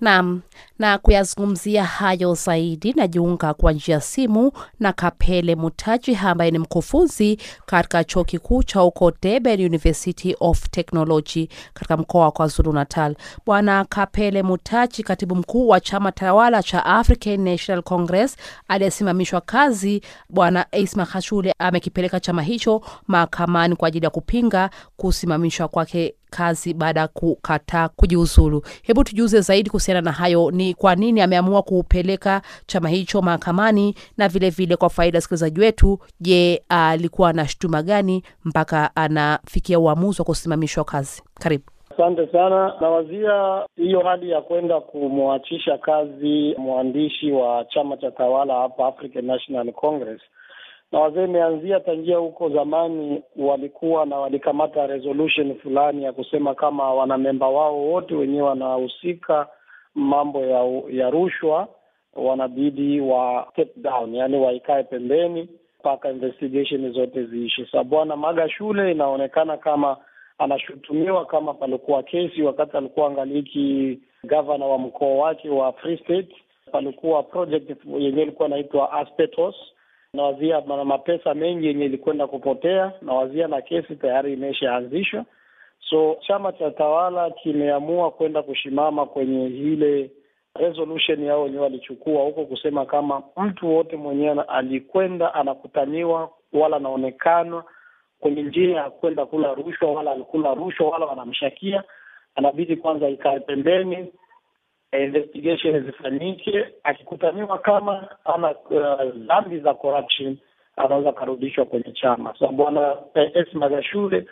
Naam, na kuyazungumzia hayo zaidi najiunga kwa njia ya simu na Kapele Mutaji ambaye ni mkufunzi katika chuo kikuu cha huko Durban University of Technology katika mkoa wa KwaZulu Natal. Bwana Kapele Mutaji, katibu mkuu wa chama tawala cha African National Congress aliyesimamishwa kazi, Bwana Ace Khashule amekipeleka chama hicho mahakamani kwa ajili ya kupinga kusimamishwa kwake kazi baada ya kukataa kujiuzulu. Hebu tujuze zaidi kuhusiana na hayo, ni kwa nini ameamua kupeleka chama hicho mahakamani, na vilevile vile kwa faida ya wasikilizaji wetu, je, alikuwa na shutuma gani mpaka anafikia uamuzi wa kusimamishwa kazi? Karibu. Asante sana. Nawazia hiyo hali ya kwenda kumwachisha kazi mwandishi wa chama cha tawala hapa African National Congress na wazee imeanzia tangia huko zamani, walikuwa na walikamata resolution fulani ya kusema kama wanamemba wao wote wenyewe wanahusika mambo ya ya rushwa wanabidi wa step down, yani waikae pembeni mpaka investigation zote ziishe. Sa bwana Magashule inaonekana kama anashutumiwa kama palikuwa kesi wakati alikuwa angaliki gavana wa mkoa wake wa Free State, palikuwa project yenyewe ilikuwa inaitwa Aspetos nawazia na mapesa mengi yenye ilikwenda kupotea, nawazia na kesi tayari imeshaanzishwa. So chama cha tawala kimeamua kwenda kushimama kwenye ile resolution yao wenyewe walichukua huko, kusema kama mtu wote mwenyewe alikwenda anakutaniwa wala anaonekana kwenye njia ya kwenda kula rushwa wala alikula rushwa wala wanamshakia, anabidi kwanza ikae pembeni investigation zifanyike. Akikutaniwa kama ana dhambi uh, za corruption anaweza akarudishwa kwenye chama. So bwana S Magashule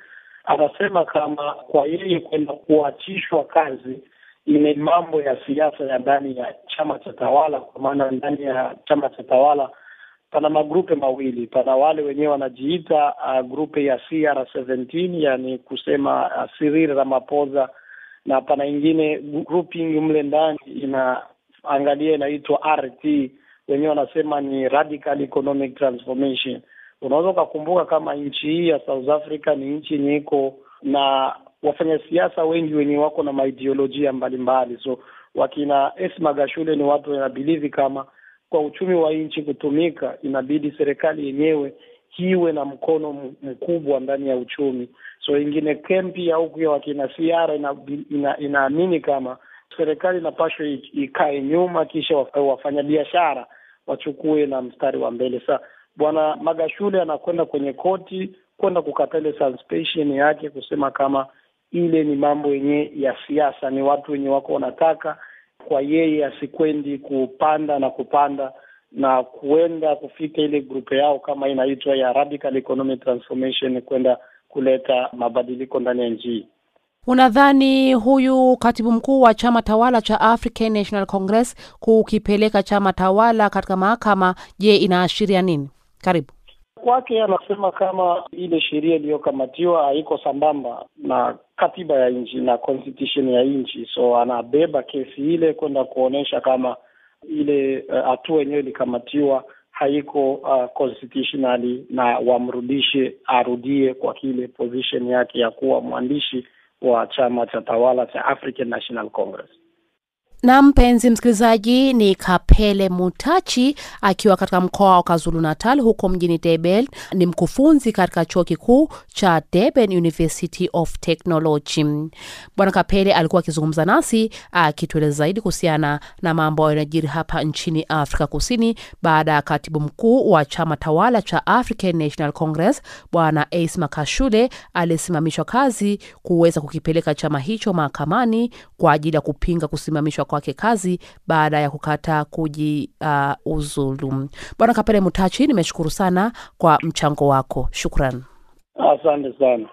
anasema kama kwa yeye kwenda kuachishwa kazi ile mambo ya siasa ya ndani ya chama cha tawala, kwa maana ndani ya chama cha tawala pana magrupe mawili. Pana wale wenyewe wanajiita uh, grupe ya CR17 yani kusema uh, Cyril Ramaphosa na pana ingine grouping mle ndani inaangalia inaitwa RT, wenyewe wanasema ni Radical Economic Transformation. Unaweza ukakumbuka kama nchi hii ya South Africa ni nchi yenye iko na wafanyasiasa wengi wenye wako na maideolojia mbalimbali, so wakina Esma Gashule ni watu wanabilivi kama kwa uchumi wa nchi kutumika, inabidi serikali yenyewe iwe na mkono mkubwa ndani ya uchumi. So ingine kempi ya huku ya wakina siara inaamini ina, ina kama serikali inapashwa ikae nyuma, kisha wafanyabiashara wachukue na mstari wa mbele. Sa bwana Magashule anakwenda kwenye koti kwenda kukata ile suspension yake, kusema kama ile ni mambo yenye ya siasa, ni watu wenye wako wanataka kwa yeye asikwendi kupanda na kupanda na kuenda kufika ile grupe yao kama inaitwa ya Radical Economic Transformation kwenda kuleta mabadiliko ndani ya nchi. Unadhani huyu katibu mkuu wa chama tawala cha African National Congress kukipeleka chama tawala katika mahakama, je, inaashiria nini? Karibu. Kwake anasema kama ile sheria iliyokamatiwa haiko sambamba na katiba ya nchi na constitution ya nchi, so anabeba kesi ile kwenda kuonyesha kama ile hatua uh, yenyewe ilikamatiwa haiko uh, constitutionally na wamrudishe arudie kwa kile position yake ya kuwa mwandishi wa chama cha tawala cha African National Congress. Na mpenzi msikilizaji, ni Kapele Mutachi akiwa katika mkoa wa KwaZulu Natal huko mjini Durban. Ni mkufunzi katika chuo kikuu cha Durban University of Technology. Bwana Kapele alikuwa akizungumza nasi akitueleza zaidi kuhusiana na mambo yanayojiri hapa nchini Afrika Kusini baada ya katibu mkuu wa chama tawala cha African National Congress Bwana Ace Makashule aliyesimamishwa kazi kuweza kukipeleka chama hicho mahakamani kwa ajili ya kupinga kusimamishwa kwake kazi baada ya kukata kujiuzulu. Uh, Bwana Kapele Mutachi, nimeshukuru sana kwa mchango wako, shukran. Asante sana.